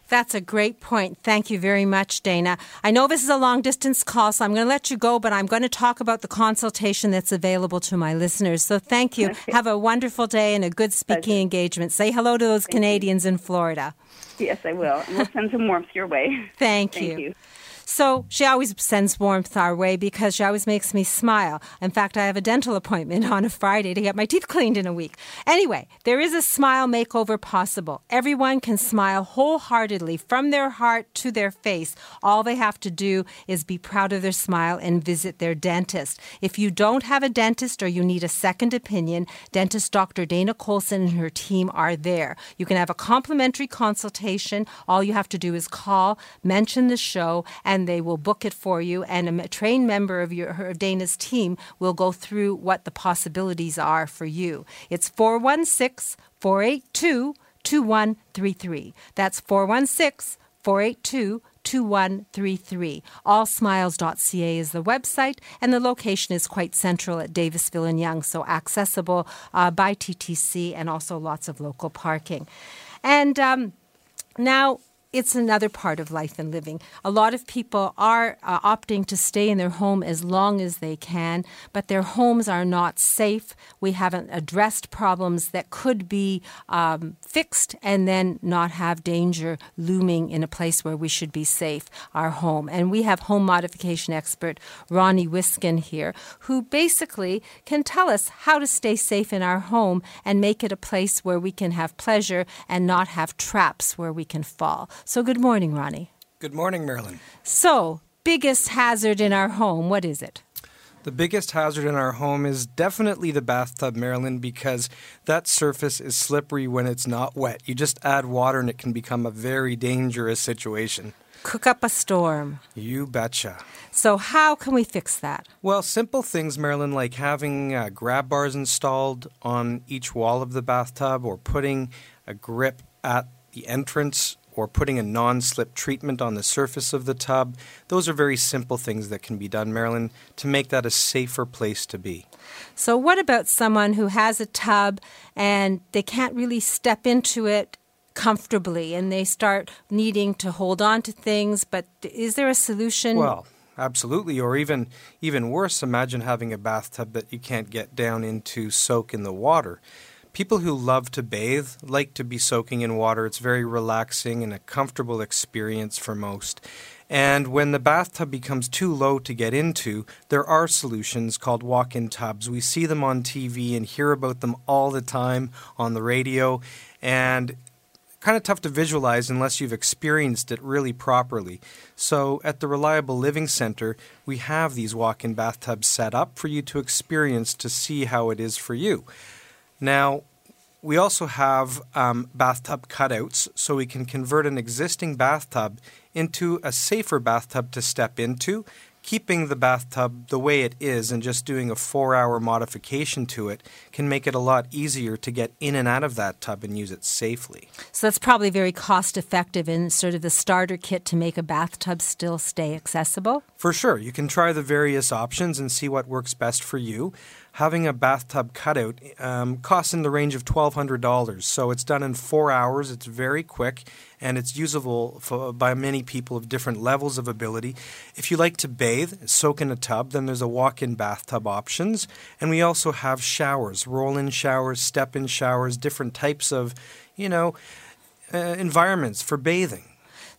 That's a great point. Thank you very much, Dana. I know this is a long distance call, so I'm going to let you go, but I'm going to talk about the consultation that's available to my listeners. So thank you. Okay. *laughs* Have a wonderful day and a good speaking Pleasure. engagement. Say hello to those thank Canadians you. in Florida. Yes, I will. And we'll send some warmth your way. *laughs* Thank, thank you. you. So she always sends warmth our way because she always makes me smile. In fact, I have a dental appointment on a Friday to get my teeth cleaned in a week. Anyway, there is a smile makeover possible. Everyone can smile wholeheartedly from their heart to their face. All they have to do is be proud of their smile and visit their dentist. If you don't have a dentist or you need a second opinion, dentist Dr. Dana Colson and her team are there. You can have a complimentary consultation. All you have to do is call, mention the show, and and they will book it for you. And a trained member of your of Dana's team will go through what the possibilities are for you. It's 416 482 2133. That's 416 482 2133. Allsmiles.ca is the website, and the location is quite central at Davisville and Yonge, so accessible uh, by TTC and also lots of local parking. And um, now, it's another part of life and living. A lot of people are uh, opting to stay in their home as long as they can, but their homes are not safe. We haven't addressed problems that could be um, fixed and then not have danger looming in a place where we should be safe, our home. And we have home modification expert Ronnie Wiskin here, who basically can tell us how to stay safe in our home and make it a place where we can have pleasure and not have traps where we can fall. So, good morning, Ronnie. Good morning, Marilyn. So, biggest hazard in our home, what is it? The biggest hazard in our home is definitely the bathtub, Marilyn, because that surface is slippery when it's not wet. You just add water and it can become a very dangerous situation. Cook up a storm. You betcha. So, how can we fix that? Well, simple things, Marilyn, like having uh, grab bars installed on each wall of the bathtub or putting a grip at the entrance or putting a non slip treatment on the surface of the tub. Those are very simple things that can be done, Marilyn, to make that a safer place to be. So, what about someone who has a tub and they can't really step into it comfortably and they start needing to hold on to things? But is there a solution? Well, absolutely or even even worse imagine having a bathtub that you can't get down into soak in the water people who love to bathe like to be soaking in water. It's very relaxing and a comfortable experience for most. And when the bathtub becomes too low to get into, there are solutions called walk in tubs. We see them on TV and hear about them all the time on the radio. And kind of tough to visualize unless you've experienced it really properly. So, at the Reliable Living Center, we have these walk in bathtubs set up for you to experience to see how it is for you. Now, we also have um, bathtub cutouts, so we can convert an existing bathtub into a safer bathtub to step into, keeping the bathtub the way it is and just doing a four hour modification to it can make it a lot easier to get in and out of that tub and use it safely. So that's probably very cost effective in sort of the starter kit to make a bathtub still stay accessible. For sure, you can try the various options and see what works best for you. Having a bathtub cutout um, costs in the range of $1,200. So it's done in four hours, it's very quick, and it's usable for, by many people of different levels of ability. If you like to bathe, soak in a tub, then there's a walk in bathtub options. And we also have showers, roll in showers, step in showers, different types of, you know, uh, environments for bathing.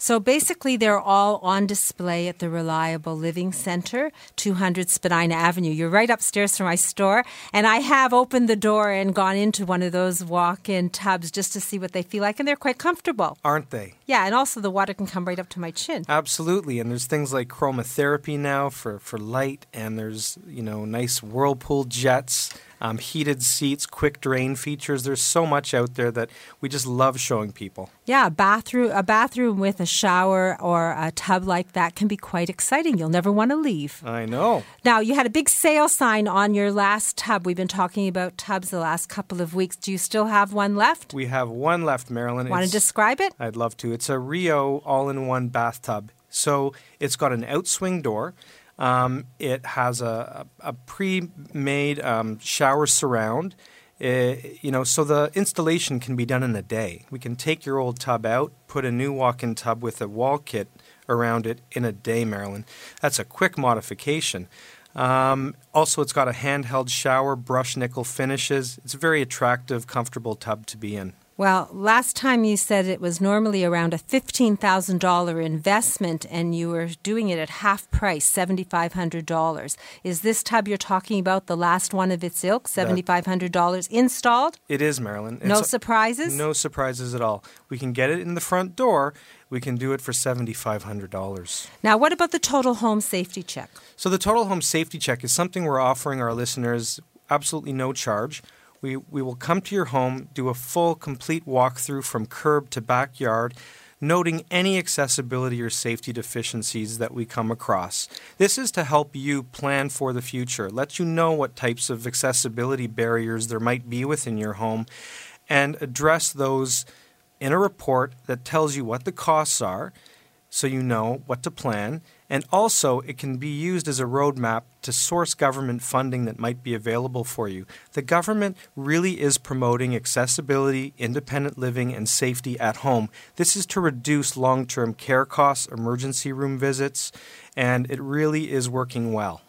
So basically, they're all on display at the Reliable Living Center, 200 Spadina Avenue. You're right upstairs from my store, and I have opened the door and gone into one of those walk in tubs just to see what they feel like, and they're quite comfortable. Aren't they? Yeah, and also the water can come right up to my chin. Absolutely, and there's things like chromotherapy now for, for light, and there's, you know, nice whirlpool jets um, heated seats, quick drain features. There's so much out there that we just love showing people. Yeah, a bathroom, a bathroom with a shower or a tub like that can be quite exciting. You'll never want to leave. I know. Now, you had a big sale sign on your last tub. We've been talking about tubs the last couple of weeks. Do you still have one left? We have one left, Marilyn. Want to describe it? I'd love to. It's a Rio all in one bathtub. So it's got an outswing door. Um, it has a, a pre-made um, shower surround. It, eh, you know, so the installation can be done in a day. We can take your old tub out, put a new walk-in tub with a wall kit around it in a day, Marilyn. That's a quick modification. Um, also, it's got a handheld shower, brush nickel finishes. It's a very attractive, comfortable tub to be in. Well, last time you said it was normally around a $15,000 investment and you were doing it at half price, $7,500. Is this tub you're talking about the last one of its ilk, $7,500 installed? It is, Marilyn. No it's surprises? No surprises at all. We can get it in the front door. We can do it for $7,500. Now, what about the total home safety check? So, the total home safety check is something we're offering our listeners absolutely no charge. We, we will come to your home, do a full, complete walkthrough from curb to backyard, noting any accessibility or safety deficiencies that we come across. This is to help you plan for the future, let you know what types of accessibility barriers there might be within your home, and address those in a report that tells you what the costs are so you know what to plan and also, it can be used as a roadmap to source government funding that might be available for you. The government really is promoting accessibility, independent living, and safety at home. This is to reduce long term care costs, emergency room visits, and it really is working well.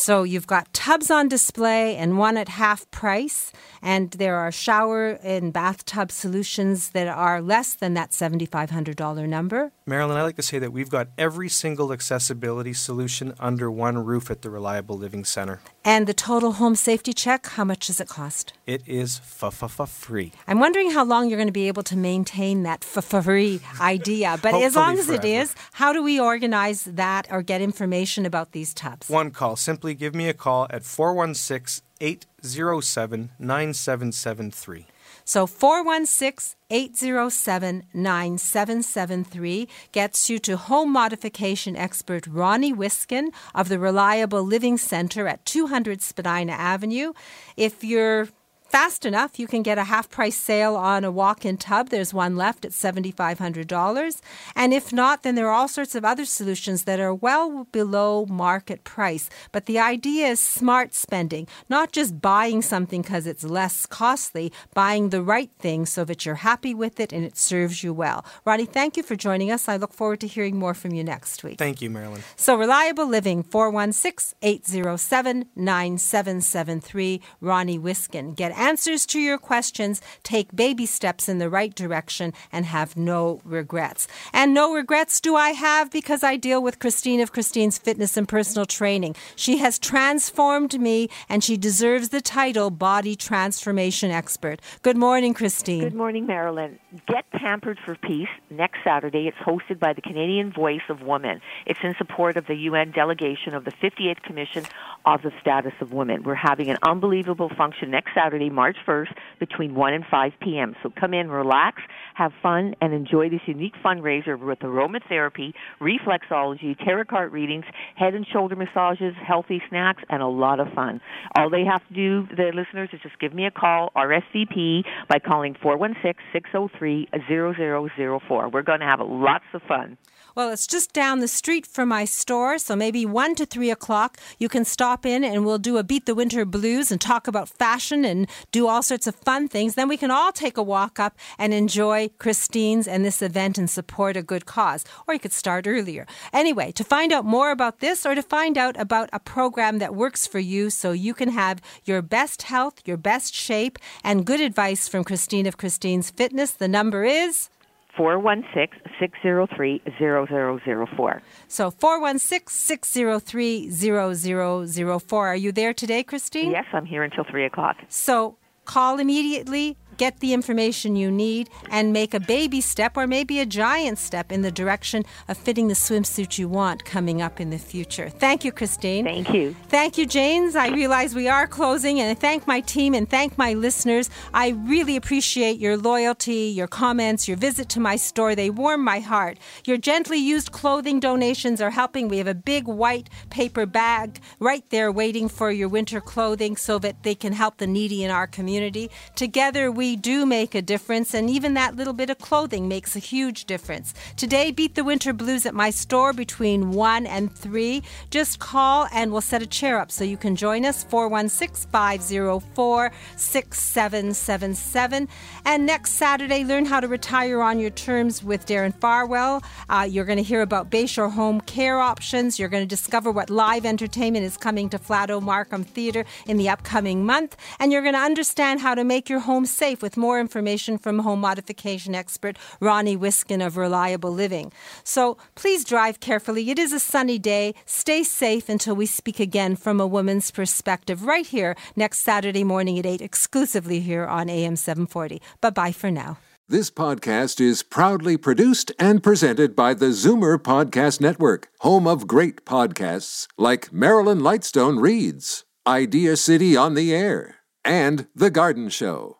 So you've got tubs on display and one at half price, and there are shower and bathtub solutions that are less than that $7,500 number. Marilyn, I like to say that we've got every single accessibility solution under one roof at the Reliable Living Center. And the total home safety check, how much does it cost? It is free. I'm wondering how long you're going to be able to maintain that free idea. But as long as forever. it is, how do we organize that or get information about these tubs? One call. Simply give me a call at 416 807 9773. So 416 807 9773 gets you to home modification expert Ronnie Wiskin of the Reliable Living Center at 200 Spadina Avenue. If you're fast enough, you can get a half price sale on a walk in tub. There's one left at $7,500. And if not, then there are all sorts of other solutions that are well below market price. But the idea is smart spending, not just buying something because it's less costly, buying the right thing so that you're happy with it and it serves you well. Ronnie, thank you for joining us. I look forward to hearing more from you next week. Thank you, Marilyn. So, Reliable Living, 416 807 9773. Ronnie Wiskin. Get answers to your questions, take baby steps in the right direction, and have no regrets. And no regrets do I have because I deal with Christine of Christine's Fitness and Personal Training. She has transformed me, and she deserves the title Body Transformation Expert. Good morning, Christine. Good morning, Marilyn. Get Pampered for Peace next Saturday. It's hosted by the Canadian Voice of Women. It's in support of the UN delegation of the 58th Commission of the Status of Women. We're having an unbelievable function next Saturday March 1st, between 1 and 5 p.m. So come in, relax, have fun, and enjoy this unique fundraiser with aromatherapy, reflexology, tarot card readings, head and shoulder massages, healthy snacks, and a lot of fun. All they have to do, the listeners, is just give me a call, RSVP, by calling 416 603 0004. We're going to have lots of fun. Well, it's just down the street from my store, so maybe 1 to 3 o'clock you can stop in and we'll do a Beat the Winter Blues and talk about fashion and do all sorts of fun things. Then we can all take a walk up and enjoy Christine's and this event and support a good cause. Or you could start earlier. Anyway, to find out more about this or to find out about a program that works for you so you can have your best health, your best shape, and good advice from Christine of Christine's Fitness, the number is 416 603 0004. So 416 603 0004. Are you there today, Christine? Yes, I'm here until 3 o'clock. So call immediately, get the information you need, and make a baby step or maybe a giant step in the direction of fitting the swimsuit you want coming up in the future. Thank you, Christine. Thank you. Thank you, Janes. I realize we are closing, and I thank my team and thank my listeners. I really appreciate your loyalty, your comments, your visit to my store. They warm my heart. Your gently used clothing donations are helping. We have a big white paper bag right there waiting for your winter clothing so that they can help the needy in our community. Together, we do make a difference, and even that little bit of clothing makes a huge difference. Today, beat the winter blues at my store between 1 and 3. Just call and we'll set a chair up so you can join us 416 504 6777. And next Saturday, learn how to retire on your terms with Darren Farwell. Uh, you're going to hear about Bayshore home care options. You're going to discover what live entertainment is coming to Flato Markham Theatre in the upcoming month. And you're going to understand how to make your home safe with more information from home modification expert Ronnie Wiskin of Reliable Living. So please drive carefully. It is a sunny day. Stay safe until we speak again from a woman's perspective right here next Saturday morning at 8, exclusively here on AM 740. Bye bye for now. This podcast is proudly produced and presented by the Zoomer Podcast Network, home of great podcasts like Marilyn Lightstone Reads, Idea City on the Air, and The Garden Show.